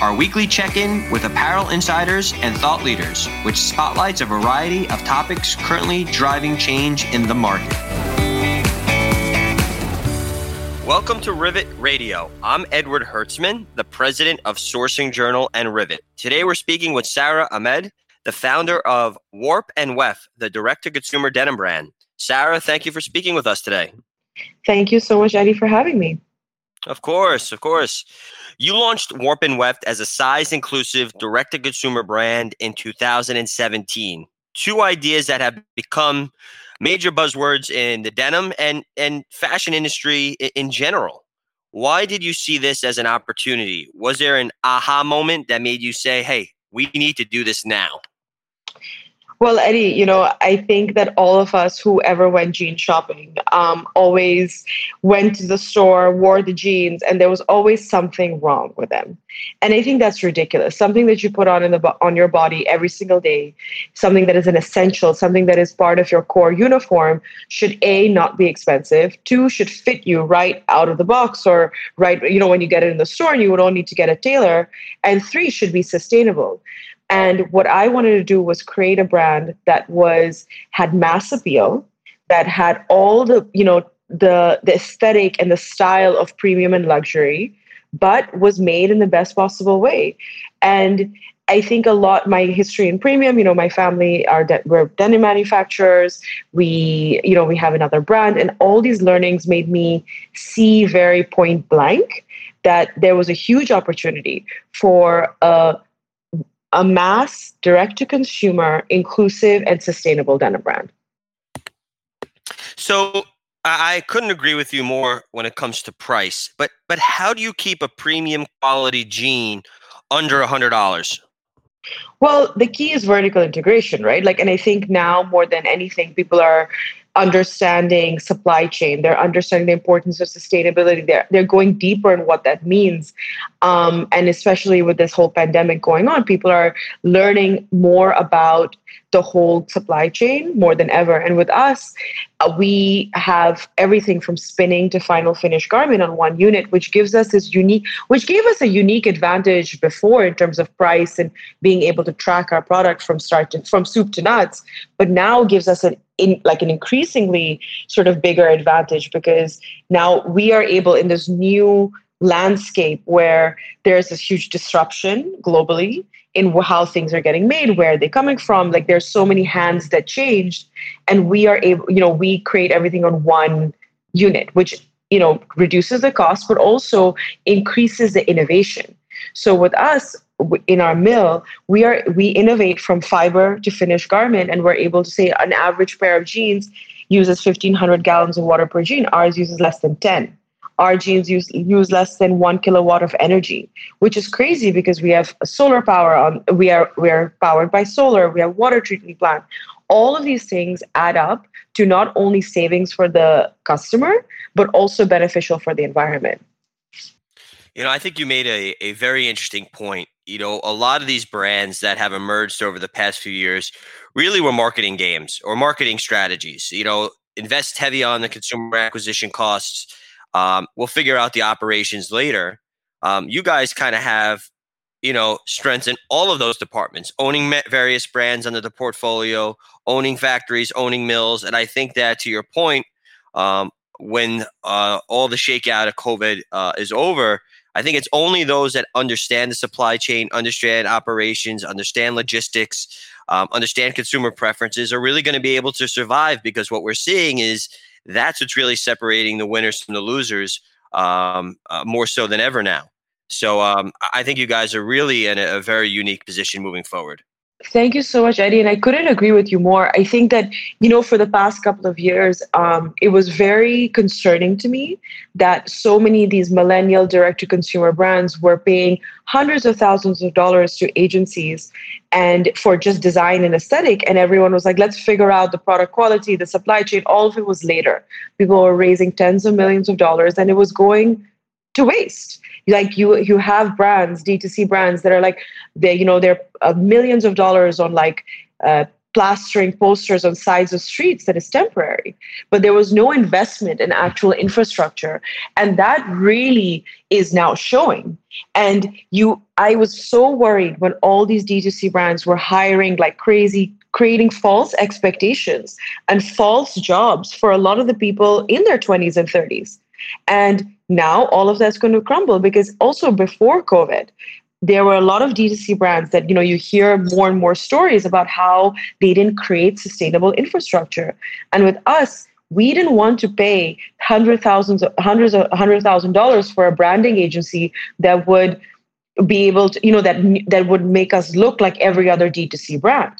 our weekly check in with apparel insiders and thought leaders, which spotlights a variety of topics currently driving change in the market. Welcome to Rivet Radio. I'm Edward Hertzman, the president of Sourcing Journal and Rivet. Today we're speaking with Sarah Ahmed, the founder of Warp and Weft, the direct to consumer denim brand. Sarah, thank you for speaking with us today. Thank you so much, Eddie, for having me. Of course, of course. You launched Warp and Weft as a size inclusive direct to consumer brand in 2017. Two ideas that have become major buzzwords in the denim and, and fashion industry in, in general. Why did you see this as an opportunity? Was there an aha moment that made you say, hey, we need to do this now? Well, Eddie, you know, I think that all of us who ever went jean shopping um, always went to the store, wore the jeans, and there was always something wrong with them. And I think that's ridiculous. Something that you put on in the on your body every single day, something that is an essential, something that is part of your core uniform, should a not be expensive. Two should fit you right out of the box, or right, you know, when you get it in the store, and you would only need to get a tailor. And three should be sustainable. And what I wanted to do was create a brand that was had mass appeal, that had all the, you know, the the aesthetic and the style of premium and luxury, but was made in the best possible way. And I think a lot my history in premium, you know, my family are de- we're denim manufacturers. We, you know, we have another brand, and all these learnings made me see very point blank that there was a huge opportunity for a a mass, direct to consumer, inclusive, and sustainable denim brand. So I couldn't agree with you more when it comes to price, but but how do you keep a premium quality jean under a hundred dollars? Well, the key is vertical integration, right? Like, and I think now more than anything, people are understanding supply chain. They're understanding the importance of sustainability. They're, they're going deeper in what that means. Um, and especially with this whole pandemic going on people are learning more about the whole supply chain more than ever. And with us uh, we have everything from spinning to final finish garment on one unit which gives us this unique which gave us a unique advantage before in terms of price and being able to track our product from start to from soup to nuts but now gives us an in like an increasingly sort of bigger advantage because now we are able in this new landscape where there's this huge disruption globally in how things are getting made where they're coming from like there's so many hands that changed and we are able you know we create everything on one unit which you know reduces the cost but also increases the innovation. So with us in our mill, we are we innovate from fiber to finished garment, and we're able to say an average pair of jeans uses 1,500 gallons of water per jean. Ours uses less than 10. Our jeans use use less than one kilowatt of energy, which is crazy because we have solar power on. We are we are powered by solar. We have water treatment plant. All of these things add up to not only savings for the customer, but also beneficial for the environment. You know, I think you made a, a very interesting point. You know, a lot of these brands that have emerged over the past few years really were marketing games or marketing strategies. You know, invest heavy on the consumer acquisition costs. Um, we'll figure out the operations later. Um, you guys kind of have, you know, strengths in all of those departments, owning various brands under the portfolio, owning factories, owning mills. And I think that to your point, um, when uh, all the shakeout of COVID uh, is over, I think it's only those that understand the supply chain, understand operations, understand logistics, um, understand consumer preferences are really going to be able to survive because what we're seeing is that's what's really separating the winners from the losers um, uh, more so than ever now. So um, I think you guys are really in a, a very unique position moving forward. Thank you so much, Eddie. And I couldn't agree with you more. I think that, you know, for the past couple of years, um, it was very concerning to me that so many of these millennial direct to consumer brands were paying hundreds of thousands of dollars to agencies and for just design and aesthetic. And everyone was like, let's figure out the product quality, the supply chain. All of it was later. People were raising tens of millions of dollars and it was going to waste. Like you you have brands d2c brands that are like they you know they're uh, millions of dollars on like uh, plastering posters on sides of streets that is temporary. But there was no investment in actual infrastructure. And that really is now showing. And you i was so worried when all these d2c brands were hiring like crazy creating false expectations and false jobs for a lot of the people in their 20s and 30s and now all of that's going to crumble because also before COVID, there were a lot of D2C brands that you know you hear more and more stories about how they didn't create sustainable infrastructure. And with us, we didn't want to pay hundred thousands, hundreds of hundred thousand dollars for a branding agency that would be able to, you know, that that would make us look like every other D2C brand.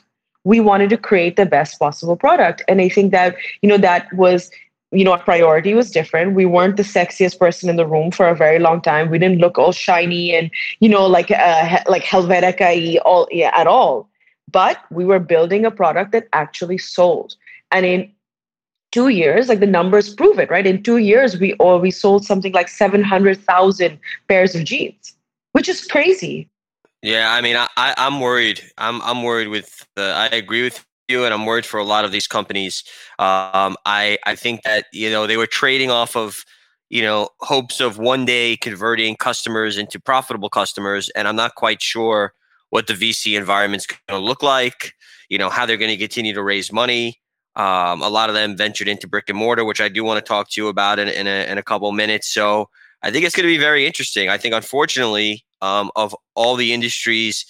We wanted to create the best possible product. And I think that, you know, that was you know, our priority was different. We weren't the sexiest person in the room for a very long time. We didn't look all shiny and, you know, like uh, like Helvetica all yeah, at all. But we were building a product that actually sold. And in two years, like the numbers prove it, right? In two years, we or we sold something like seven hundred thousand pairs of jeans, which is crazy. Yeah, I mean, I, I am worried. I'm I'm worried with the. I agree with you, and I'm worried for a lot of these companies. Um, I I think that you know they were trading off of you know hopes of one day converting customers into profitable customers, and I'm not quite sure what the VC environment's going to look like. You know how they're going to continue to raise money. Um, a lot of them ventured into brick and mortar, which I do want to talk to you about in, in a in a couple minutes. So I think it's going to be very interesting. I think unfortunately, um, of all the industries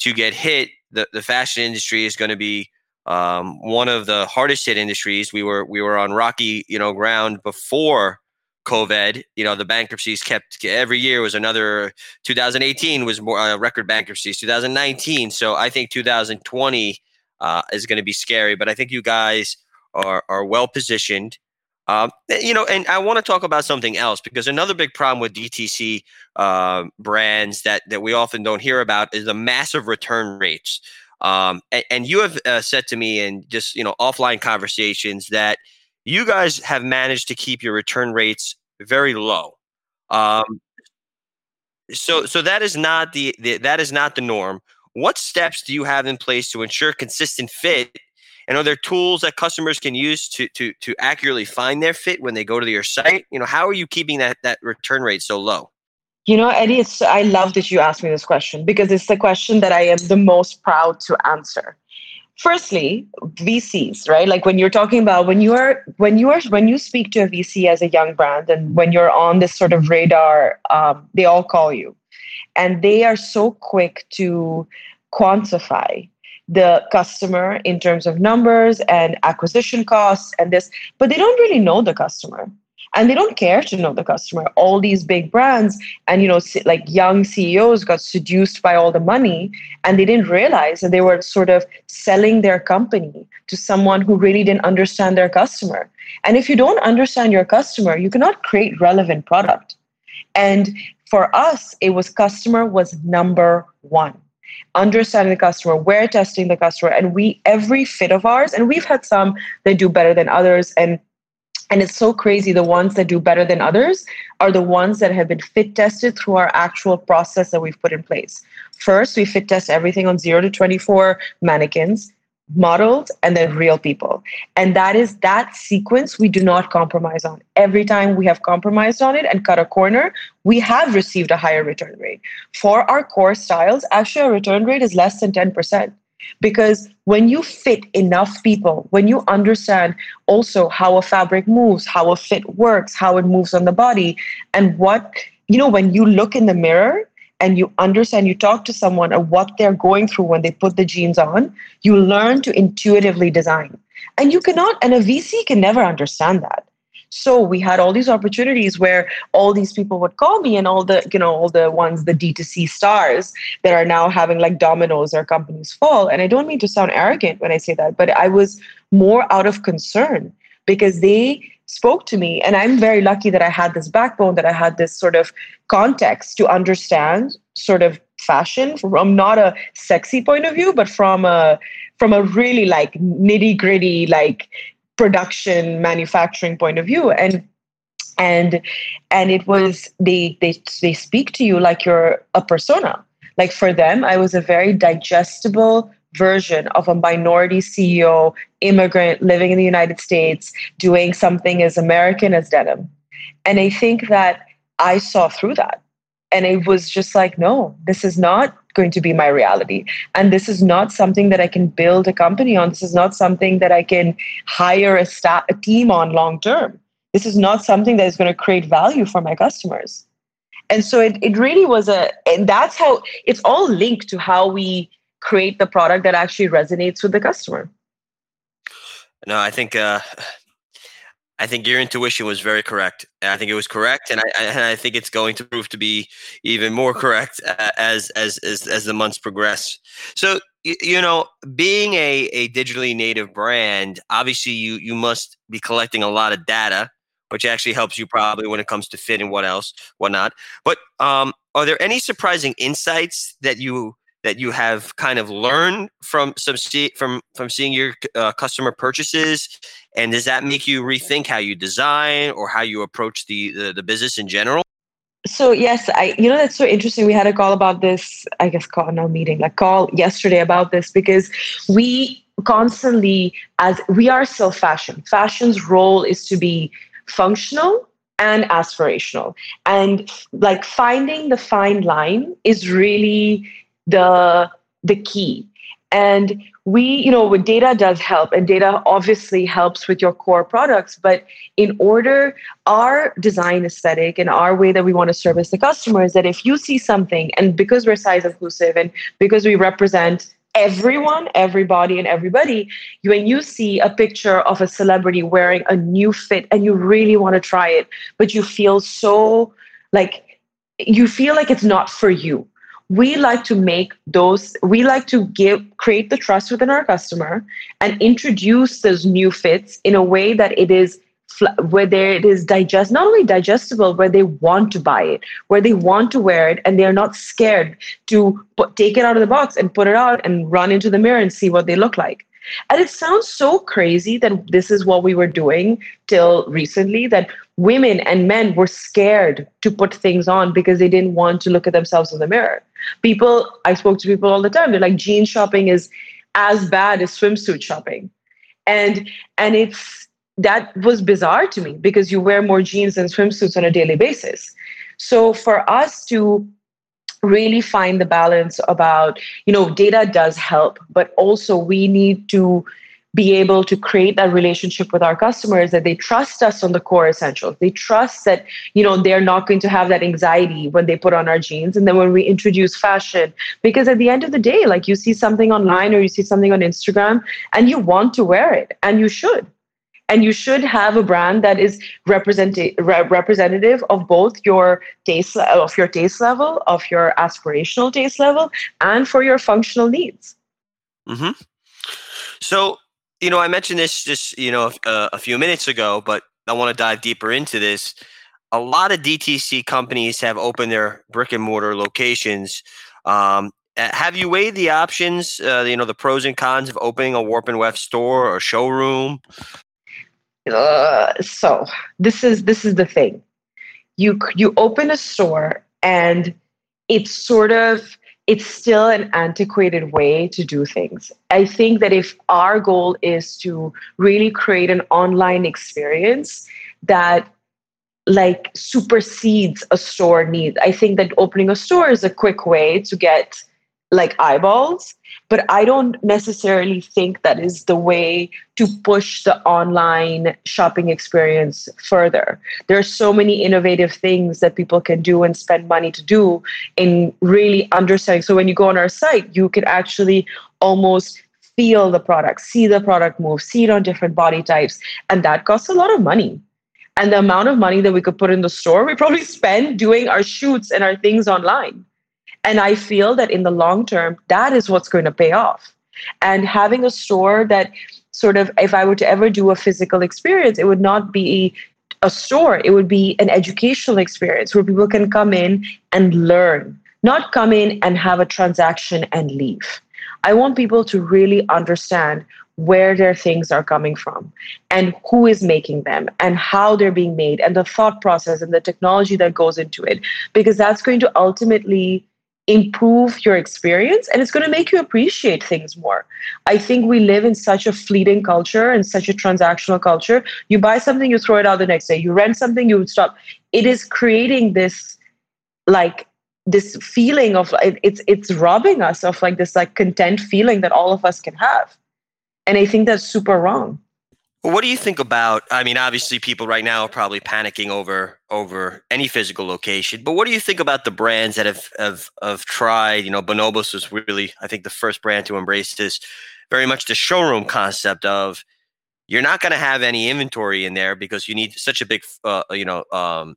to get hit, the, the fashion industry is going to be um, one of the hardest hit industries. We were we were on rocky you know ground before COVID. You know the bankruptcies kept every year was another. 2018 was more uh, record bankruptcies. 2019. So I think 2020 uh, is going to be scary. But I think you guys are are well positioned. Um, you know, and I want to talk about something else because another big problem with DTC uh, brands that that we often don't hear about is the massive return rates. Um, and, and, you have uh, said to me in just you know offline conversations that you guys have managed to keep your return rates very low. Um, so so that is not the, the that is not the norm. What steps do you have in place to ensure consistent fit? And are there tools that customers can use to to to accurately find their fit when they go to your site? You know, how are you keeping that that return rate so low? You know, Eddie, it's, I love that you asked me this question because it's the question that I am the most proud to answer. Firstly, VCs, right? Like when you're talking about when you are when you are when you speak to a VC as a young brand, and when you're on this sort of radar, um, they all call you, and they are so quick to quantify the customer in terms of numbers and acquisition costs and this, but they don't really know the customer and they don't care to know the customer. All these big brands and you know like young ceos got seduced by all the money and they didn't realize that they were sort of selling their company to someone who really didn't understand their customer. And if you don't understand your customer you cannot create relevant product. And for us it was customer was number one. Understanding the customer we're testing the customer and we every fit of ours and we've had some that do better than others and and it's so crazy. The ones that do better than others are the ones that have been fit tested through our actual process that we've put in place. First, we fit test everything on zero to 24 mannequins, modeled, and then real people. And that is that sequence we do not compromise on. Every time we have compromised on it and cut a corner, we have received a higher return rate. For our core styles, actually, our return rate is less than 10%. Because when you fit enough people, when you understand also how a fabric moves, how a fit works, how it moves on the body, and what, you know, when you look in the mirror and you understand, you talk to someone of what they're going through when they put the jeans on, you learn to intuitively design. And you cannot, and a VC can never understand that. So we had all these opportunities where all these people would call me and all the you know all the ones the d2c stars that are now having like dominoes their companies fall. And i don't mean to sound arrogant when i say that but i was more out of concern because they spoke to me. And i'm very lucky that i had this backbone that i had this sort of context to understand sort of fashion from not a sexy point of view but from a from a really like nitty gritty like production manufacturing point of view and and and it was they they they speak to you like you're a persona. Like for them i was a very digestible version of a minority ceo immigrant living in the united states doing something as american as denim. And i think that i saw through that. And it was just like no this is not going to be my reality. And this is not something that I can build a company on. This is not something that I can hire a, staff, a team on long term. This is not something that is going to create value for my customers. And so it, it really was a, and that's how it's all linked to how we create the product that actually resonates with the customer. No, I think uh, I think your intuition was very correct. I think it was correct, and I, and I think it's going to prove to be even more correct as as as, as the months progress. So you know, being a, a digitally native brand, obviously you you must be collecting a lot of data, which actually helps you probably when it comes to fit and what else, whatnot. But um, are there any surprising insights that you that you have kind of learned from some see, from from seeing your uh, customer purchases and does that make you rethink how you design or how you approach the, the, the business in general? So yes i you know that's so interesting. We had a call about this i guess call no meeting like call yesterday about this because we constantly as we are still fashion. Fashion's role is to be functional and aspirational. And like finding the fine line is really the the key and we you know with data does help and data obviously helps with your core products but in order our design aesthetic and our way that we want to service the customer is that if you see something and because we're size inclusive and because we represent everyone everybody and everybody when you see a picture of a celebrity wearing a new fit and you really want to try it but you feel so like you feel like it's not for you we like to make those we like to give create the trust within our customer and introduce those new fits in a way that it is where it is digest not only digestible where they want to buy it where they want to wear it and they're not scared to put, take it out of the box and put it out and run into the mirror and see what they look like. And it sounds so crazy that this is what we were doing till recently that women and men were scared to put things on because they didn't want to look at themselves in the mirror. People, I spoke to people all the time, they're like, jean shopping is as bad as swimsuit shopping. And and it's that was bizarre to me because you wear more jeans than swimsuits on a daily basis. So for us to really find the balance about you know data does help but also we need to be able to create that relationship with our customers that they trust us on the core essentials. They trust that you know they're not going to have that anxiety when they put on our jeans and then when we introduce fashion. Because at the end of the day like you see something online or you see something on instagram and you want to wear it and you should. And you should have a brand that is representative representative of both your taste of your taste level of your aspirational taste level and for your functional needs. Mm-hmm. so you know i mentioned this just you know a few minutes ago but i want to dive deeper into this. A lot of dtc companies have opened their brick and mortar locations. Um, have you weighed the options uh, you know the pros and cons of opening a warp and weft store or showroom? Uh, so this is this is the thing. You you open a store and it's sort of it's still an antiquated way to do things. I think that if our goal is to really create an online experience that like supersedes a store need, i think that opening a store is a quick way to get like eyeballs but i don't necessarily think that is the way to push the online shopping experience further. There are so many innovative things that people can do and spend money to do in really understanding so when you go on our site you can actually almost feel the product see the product move see it on different body types and that costs a lot of money. And the amount of money that we could put in the store, we probably spend doing our shoots and our things online. And I feel that in the long term, that is what's going to pay off. And having a store that sort of, if I were to ever do a physical experience, it would not be a store, it would be an educational experience where people can come in and learn, not come in and have a transaction and leave. I want people to really understand where their things are coming from and who is making them and how they're being made and the thought process and the technology that goes into it because that's going to ultimately improve your experience and it's going to make you appreciate things more. I think we live in such a fleeting culture and such a transactional culture. You buy something, you throw it out the next day. You rent something, you stop. It is creating this like this feeling of it's it's robbing us of like this like content feeling that all of us can have. And I think that's super wrong. Well, what do you think about? I mean, obviously, people right now are probably panicking over over any physical location. But what do you think about the brands that have have, have tried? You know, Bonobos was really, I think, the first brand to embrace this very much the showroom concept of you're not going to have any inventory in there because you need such a big, uh, you know, um,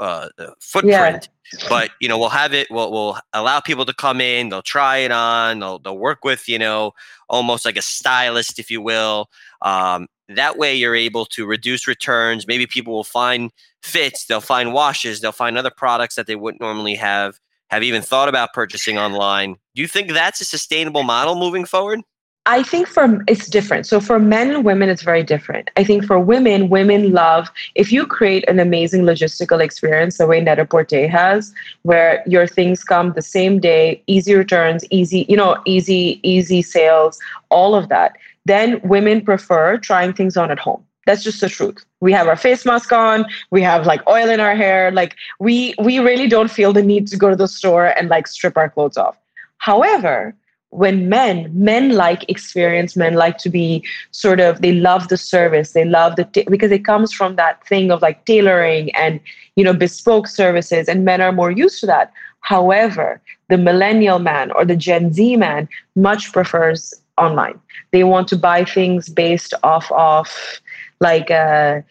uh, footprint. Yeah. But you know, we'll have it. We'll we'll allow people to come in. They'll try it on. They'll they'll work with you know almost like a stylist, if you will. Um, that way, you're able to reduce returns. Maybe people will find fits, they'll find washes, they'll find other products that they wouldn't normally have have even thought about purchasing online. Do you think that's a sustainable model moving forward? I think for it's different. So for men and women, it's very different. I think for women, women love if you create an amazing logistical experience the way Net-a-Porter has, where your things come the same day, easy returns, easy, you know, easy, easy sales, all of that then women prefer trying things on at home. That's just the truth. We have our face mask on, we have like oil in our hair, like we we really don't feel the need to go to the store and like strip our clothes off. However, when men men like experience men like to be sort of they love the service they love the t- because it comes from that thing of like tailoring and you know bespoke services and men are more used to that however the millennial man or the gen z man much prefers online. They want to buy things based off of like a,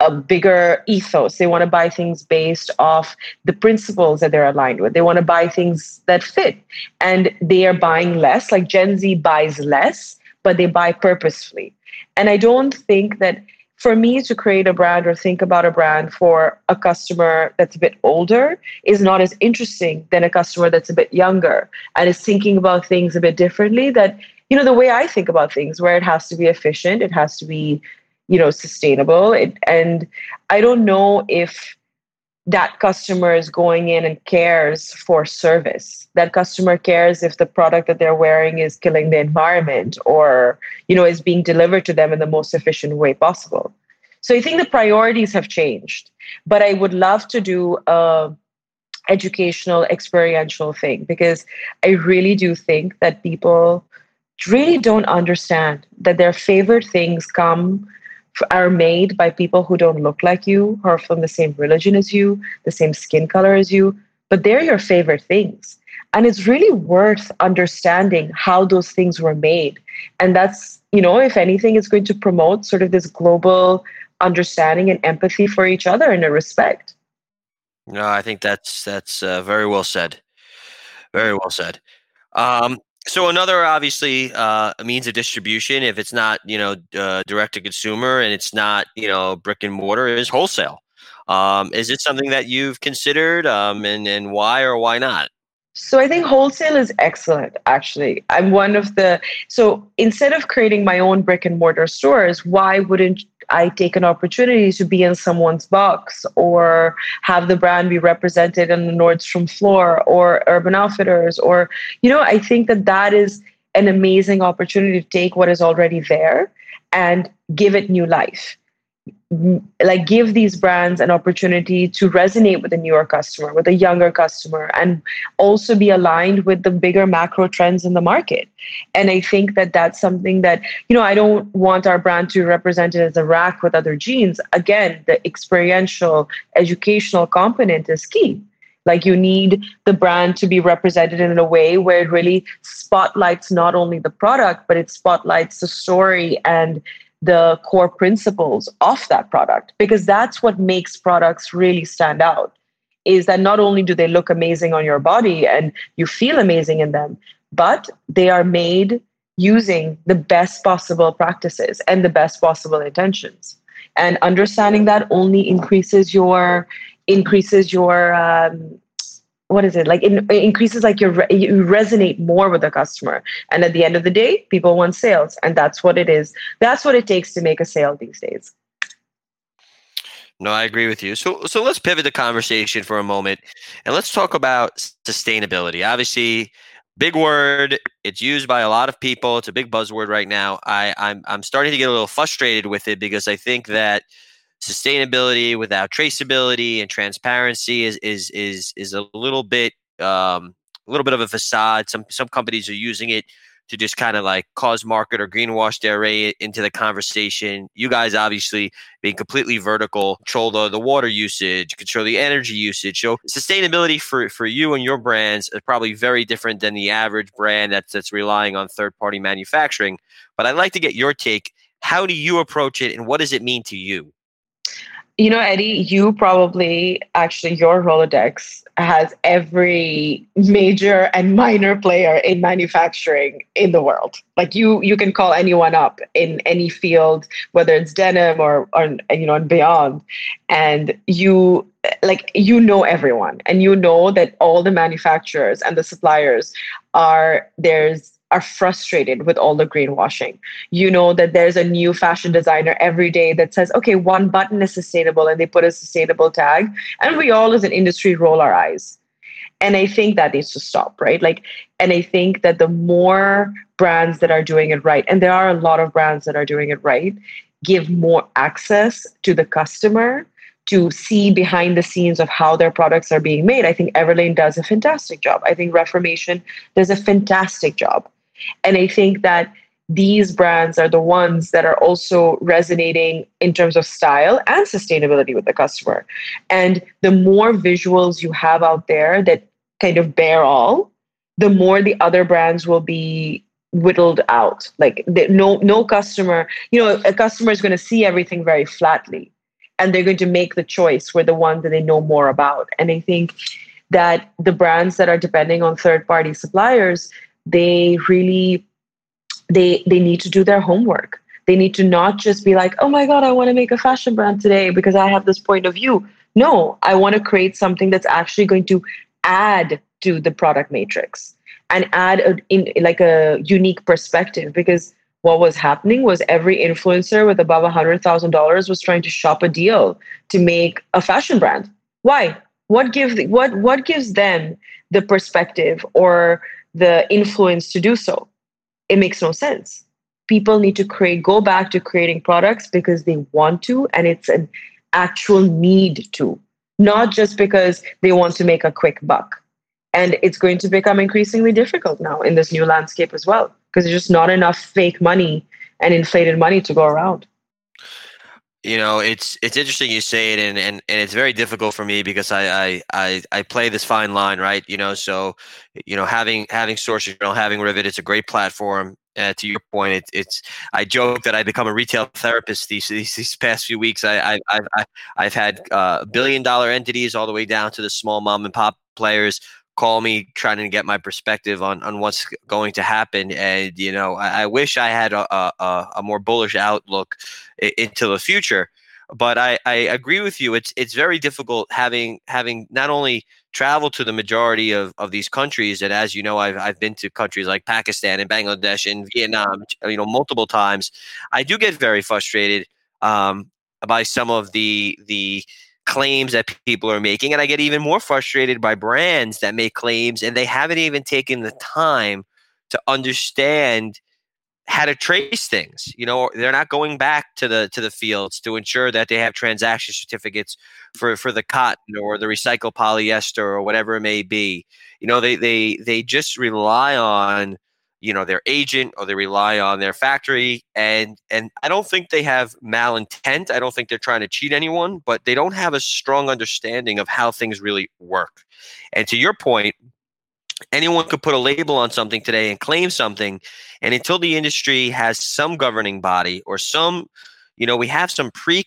a bigger ethos. They want to buy things based off the principles that they're aligned with. They want to buy things that fit. And they are buying less. Like Gen Z buys less, but they buy purposefully. And I don't think that for me to create a brand or think about a brand for a customer that's a bit older is not as interesting than a customer that's a bit younger and is thinking about things a bit differently that you know the way i think about things where it has to be efficient it has to be you know sustainable. It, and i don't know if that customer is going in and cares for service. That customer cares if the product that they're wearing is killing the environment or you know is being delivered to them in the most efficient way possible. So i think the priorities have changed but i would love to do a educational experiential thing because i really do think that people really don't understand that their favorite things come are made by people who don't look like you, who are from the same religion as you, the same skin color as you, but they're your favorite things. And it's really worth understanding how those things were made. And that's, you know, if anything, it's going to promote sort of this global understanding and empathy for each other and a respect. No, I think that's that's uh, very well said. Very well said. Um, so another obviously uh, means of distribution, if it's not you know uh, direct to consumer and it's not you know brick and mortar, is wholesale. Um, is it something that you've considered, um, and and why or why not? So I think wholesale is excellent. Actually, I'm one of the. So instead of creating my own brick and mortar stores, why wouldn't I take an opportunity to be in someone's box or have the brand be represented in the Nordstrom floor or Urban Outfitters or you know I think that that is an amazing opportunity to take what is already there and give it new life like give these brands an opportunity to resonate with a newer customer with a younger customer and also be aligned with the bigger macro trends in the market. And i think that that's something that you know i don't want our brand to represent it as a rack with other jeans again the experiential educational component is key. Like you need the brand to be represented in a way where it really spotlights not only the product but it spotlights the story and the core principles of that product because that's what makes products really stand out is that not only do they look amazing on your body and you feel amazing in them but they are made using the best possible practices and the best possible intentions. And understanding that only increases your increases your um, what is it like it, it increases like your you resonate more with the customer and at the end of the day people want sales and that's what it is that's what it takes to make a sale these days no, I agree with you. So, so let's pivot the conversation for a moment, and let's talk about sustainability. Obviously, big word. It's used by a lot of people. It's a big buzzword right now. I, I'm I'm starting to get a little frustrated with it because I think that sustainability without traceability and transparency is is is is a little bit um, a little bit of a facade. Some some companies are using it to just kind of like cause market or greenwash their way into the conversation. You guys obviously being completely vertical, control the, the water usage, control the energy usage. So sustainability for, for you and your brands is probably very different than the average brand that's that's relying on third party manufacturing. But I'd like to get your take. How do you approach it and what does it mean to you? You know, Eddie, you probably actually your Rolodex has every major and minor player in manufacturing in the world. Like you, you can call anyone up in any field, whether it's denim or, or you know, and beyond, and you like you know everyone, and you know that all the manufacturers and the suppliers are there's are frustrated with all the greenwashing. You know that there's a new fashion designer every day that says, okay, one button is sustainable and they put a sustainable tag. And we all as an industry roll our eyes. And I think that needs to stop, right? Like, and I think that the more brands that are doing it right, and there are a lot of brands that are doing it right, give more access to the customer to see behind the scenes of how their products are being made. I think Everlane does a fantastic job. I think Reformation does a fantastic job. And I think that these brands are the ones that are also resonating in terms of style and sustainability with the customer. And the more visuals you have out there that kind of bear all, the more the other brands will be whittled out. Like the, no no customer, you know, a customer is going to see everything very flatly and they're going to make the choice for the one that they know more about. And I think that the brands that are depending on third party suppliers they really they they need to do their homework they need to not just be like oh my god i want to make a fashion brand today because i have this point of view no i want to create something that's actually going to add to the product matrix and add a, in like a unique perspective because what was happening was every influencer with above $100,000 was trying to shop a deal to make a fashion brand. Why? What gives what what gives them the perspective or the influence to do so. It makes no sense. People need to create, go back to creating products because they want to, and it's an actual need to, not just because they want to make a quick buck. And it's going to become increasingly difficult now in this new landscape as well, because there's just not enough fake money and inflated money to go around you know it's it's interesting you say it and and, and it's very difficult for me because I, I i i play this fine line right? You know so you know having having Sourcing Journal having rivet it's a great platform. Uh, to your point it, it's i joke that i become a retail therapist these these, these past few weeks. I i i've, I, I've had uh, billion dollar entities all the way down to the small mom and pop players call me trying to get my perspective on, on what's going to happen. And, you know, I, I wish I had a, a, a, more bullish outlook into the future. But I, I agree with you. It's it's very difficult having having not only traveled to the majority of, of these countries, and as you know, I've I've been to countries like Pakistan and Bangladesh and Vietnam, you know, multiple times. I do get very frustrated um, by some of the the claims that people are making. And I get even more frustrated by brands that make claims and they haven't even taken the time to understand how to trace things. You know, they're not going back to the to the fields to ensure that they have transaction certificates for for the cotton or the recycled polyester or whatever it may be. You know, they they they just rely on you know their agent or they rely on their factory and and i don't think they have malintent. I don't think they're trying to cheat anyone but they don't have a strong understanding of how things really work. And to your point anyone could put a label on something today and claim something and until the industry has some governing body or some you know we have some pre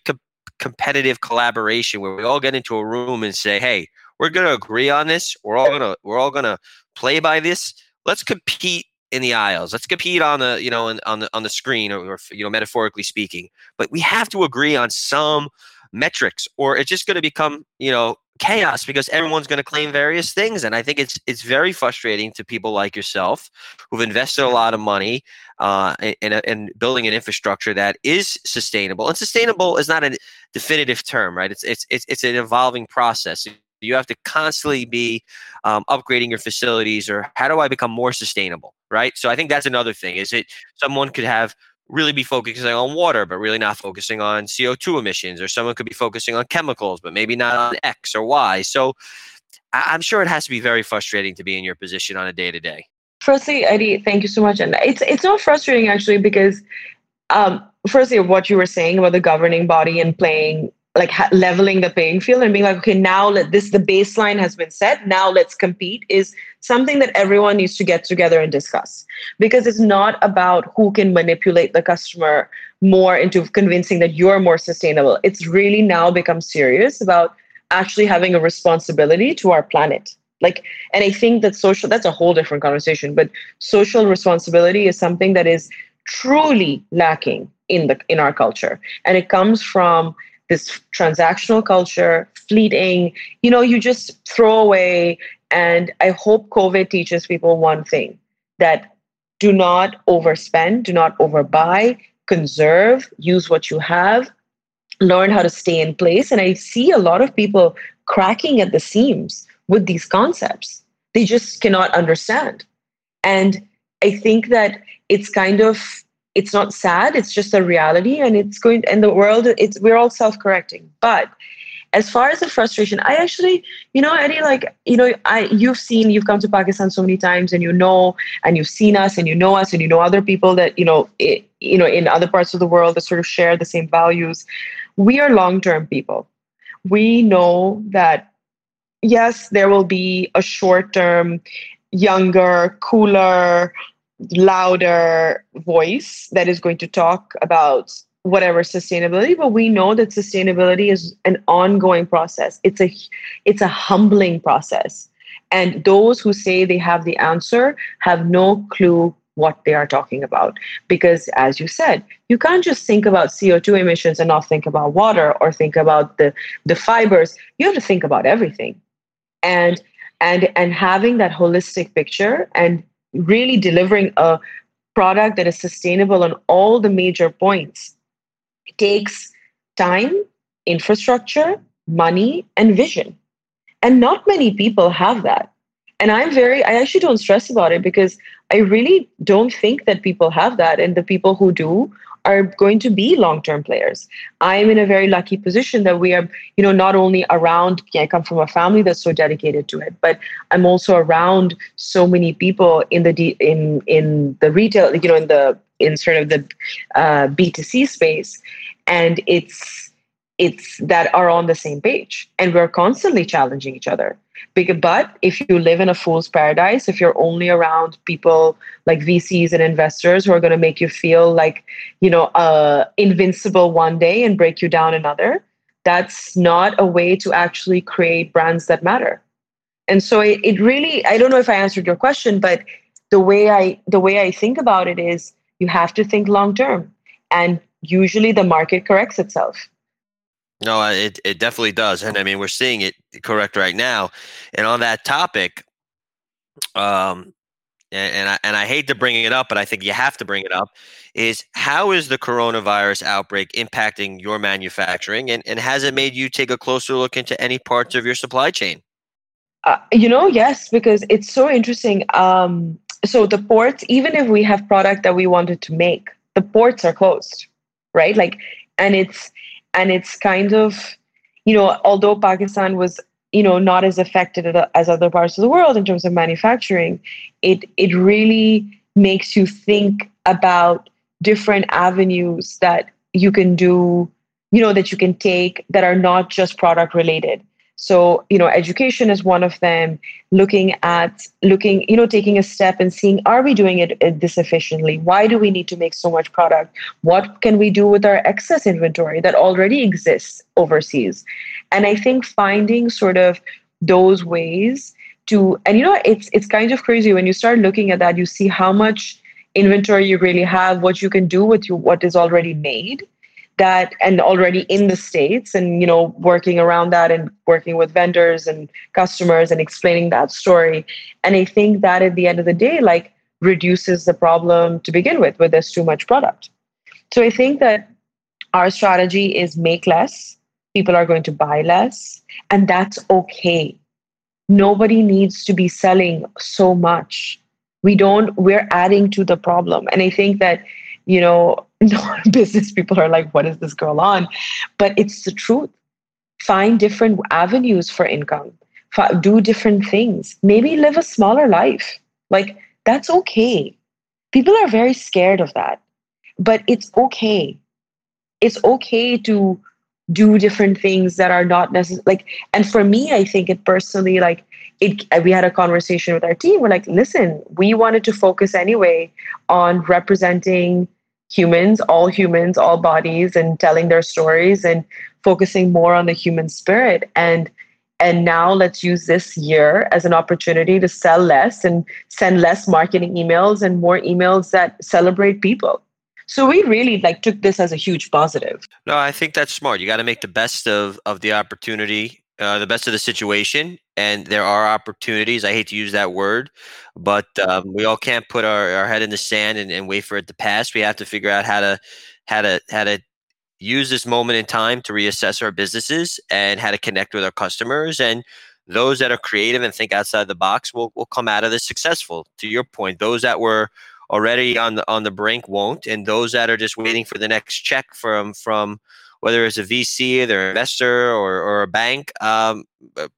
competitive collaboration where we all get into a room and say hey we're going to agree on this. We're all going to we're all going to play by this. Let's compete in the aisles. Let's compete on the you know on the on the screen or, or you know metaphorically speaking. But we have to agree on some metrics or it's just going to become you know chaos because everyone's going to claim various things. And i think it's it's very frustrating to people like yourself who've invested a lot of money uh, in, in building an infrastructure that is sustainable. And sustainable is not a definitive term right? It's it's it's, it's an evolving process you have to constantly be um, upgrading your facilities or how do i become more sustainable right so i think that's another thing is it someone could have really be focusing on water, but really not focusing on CO2 emissions, or someone could be focusing on chemicals, but maybe not on X or Y. So I'm sure it has to be very frustrating to be in your position on a day to day. Firstly, Eddie, thank you so much. And it's it's not frustrating actually because um, firstly, what you were saying about the governing body and playing like ha- leveling the playing field and being like okay now let this the baseline has been set. Now let's compete is something that everyone needs to get together and discuss. Because it's not about who can manipulate the customer more into convincing that you're more sustainable. It's really now become serious about actually having a responsibility to our planet. Like and i think that social that's a whole different conversation but social responsibility is something that is truly lacking in the in our culture. And it comes from this transactional culture, fleeting, you know, you just throw away. And I hope COVID teaches people one thing that do not overspend, do not overbuy, conserve, use what you have, learn how to stay in place. And I see a lot of people cracking at the seams with these concepts. They just cannot understand. And I think that it's kind of it's not sad it's just a reality and it's going and the world it's we're all self-correcting. But as far as the frustration i actually you know eddie like you know i you've seen you've come to pakistan so many times and you know and you've seen us and you know us and you know other people that you know it, you know in other parts of the world that sort of share the same values. We are long-term people. We know that yes there will be a short-term younger cooler louder voice that is going to talk about whatever sustainability but we know that sustainability is an ongoing process. It's a it's a humbling process. And those who say they have the answer have no clue what they are talking about. Because as you said you can't just think about co2 emissions and not think about water or think about the the fibers. You have to think about everything. And and and having that holistic picture and really delivering a product that is sustainable on all the major points it takes time, infrastructure, money, and vision. And not many people have that. And I'm very, I actually don't stress about it because I really don't think that people have that. And the people who do are going to be long-term players. I'm in a very lucky position that we are, you know, not only around. I come from a family that's so dedicated to it, but I'm also around so many people in the in in the retail, you know, in the in sort of the uh, B2C space, and it's it's that are on the same page, and we're constantly challenging each other. But if you live in a fool's paradise, if you're only around people like VCs and investors who are going to make you feel like, you know, uh, invincible one day and break you down another, that's not a way to actually create brands that matter. And so it, it really, I don't know if I answered your question, but the way I the way I think about it is you have to think long term, and usually the market corrects itself. No, it, it definitely does. And I mean, we're seeing it correct right now. And on that topic, um, and, and I, and I hate to bring it up, but I think you have to bring it up, is how is the coronavirus outbreak impacting your manufacturing? And, and has it made you take a closer look into any parts of your supply chain? Uh, you know, yes, because it's so interesting. Um, so the ports, even if we have product that we wanted to make, the ports are closed, right? Like, and it's and it's kind of you know although pakistan was you know not as affected as other parts of the world in terms of manufacturing it it really makes you think about different avenues that you can do you know that you can take that are not just product related so you know education is one of them. Looking at looking you know taking a step and seeing are we doing it uh, this efficiently? Why do we need to make so much product? What can we do with our excess inventory that already exists overseas? And i think finding sort of those ways to and you know it's it's kind of crazy. When you start looking at that you see how much inventory you really have what you can do with you what is already made that and already in the states and you know working around that and working with vendors and customers and explaining that story. And i think that at the end of the day like reduces the problem to begin with where there's too much product. So i think that our strategy is make less people are going to buy less and that's okay. Nobody needs to be selling so much. We don't we're adding to the problem. And i think that you know business people are like what is this girl on? But it's the truth. Find different avenues for income. Do different things. Maybe live a smaller life. Like that's okay. People are very scared of that. But it's okay. It's okay to do different things that are not necessary like and for me i think it personally like it we had a conversation with our team. We're like listen we wanted to focus anyway on representing humans all humans all bodies and telling their stories and focusing more on the human spirit and and now let's use this year as an opportunity to sell less and send less marketing emails and more emails that celebrate people so we really like took this as a huge positive. No, I think that's smart. You got to make the best of of the opportunity, uh, the best of the situation, and there are opportunities. I hate to use that word, but um, we all can't put our, our head in the sand and, and wait for it to pass. We have to figure out how to how to how to use this moment in time to reassess our businesses and how to connect with our customers and those that are creative and think outside the box will, will come out of this successful to your point those that were already on the on the brink won't, and those that are just waiting for the next check from from whether it's a VC, their investor, or, or a bank, um,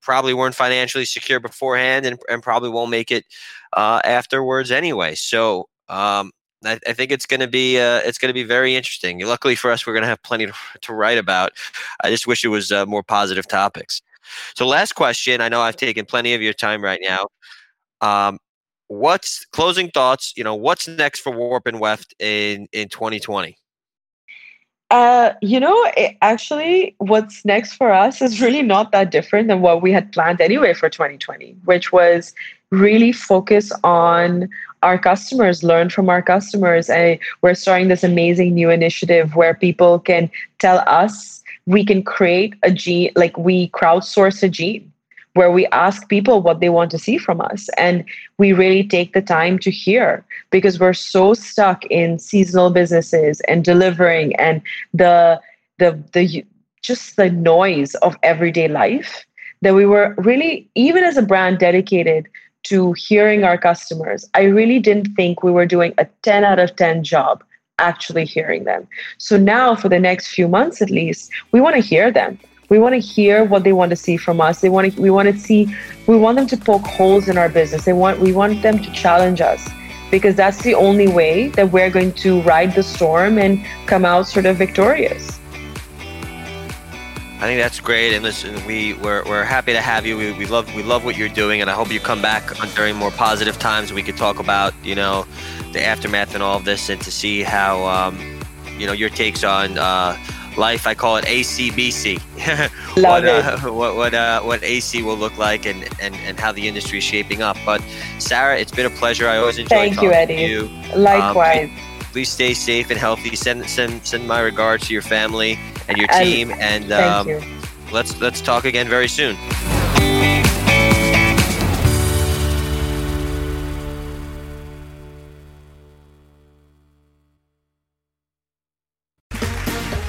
probably weren't financially secure beforehand, and, and probably won't make it uh, afterwards anyway. So um, I, I, think it's going to be uh, it's going to be very interesting. Luckily for us, we're going to have plenty to, to, write about. I just wish it was uh, more positive topics. So, last question. I know I've taken plenty of your time right now. Um, what's closing thoughts? You know, what's next for Warp and Weft in in 2020? Uh, you know, it, actually, what's next for us is really not that different than what we had planned anyway for 2020, which was really focus on our customers, learn from our customers. And we're starting this amazing new initiative where people can tell us we can create a jean, like we crowdsource a jean where we ask people what they want to see from us. And we really take the time to hear because we're so stuck in seasonal businesses and delivering and the the the just the noise of everyday life that we were really even as a brand dedicated to hearing our customers i really didn't think we were doing a 10 out of 10 job actually hearing them. So now for the next few months at least we want to hear them we want to hear what they want to see from us. They want to, we want to see, we want them to poke holes in our business. They want, we want them to challenge us because that's the only way that we're going to ride the storm and come out sort of victorious. I think that's great, and listen, we we're, we're happy to have you. We, we love we love what you're doing, and I hope you come back during more positive times. We could talk about you know the aftermath and all of this, and to see how um, you know your takes on uh, life. I call it ACBC. Love what, it. Uh, what what uh, what AC will look like and, and and how the industry is shaping up. But Sarah, it's been a pleasure. I always enjoy Thank you, Eddie. you. Likewise. Um, please, please, stay safe and healthy. Send send send my regards to your family and your team. And, and um, let's let's talk again very soon.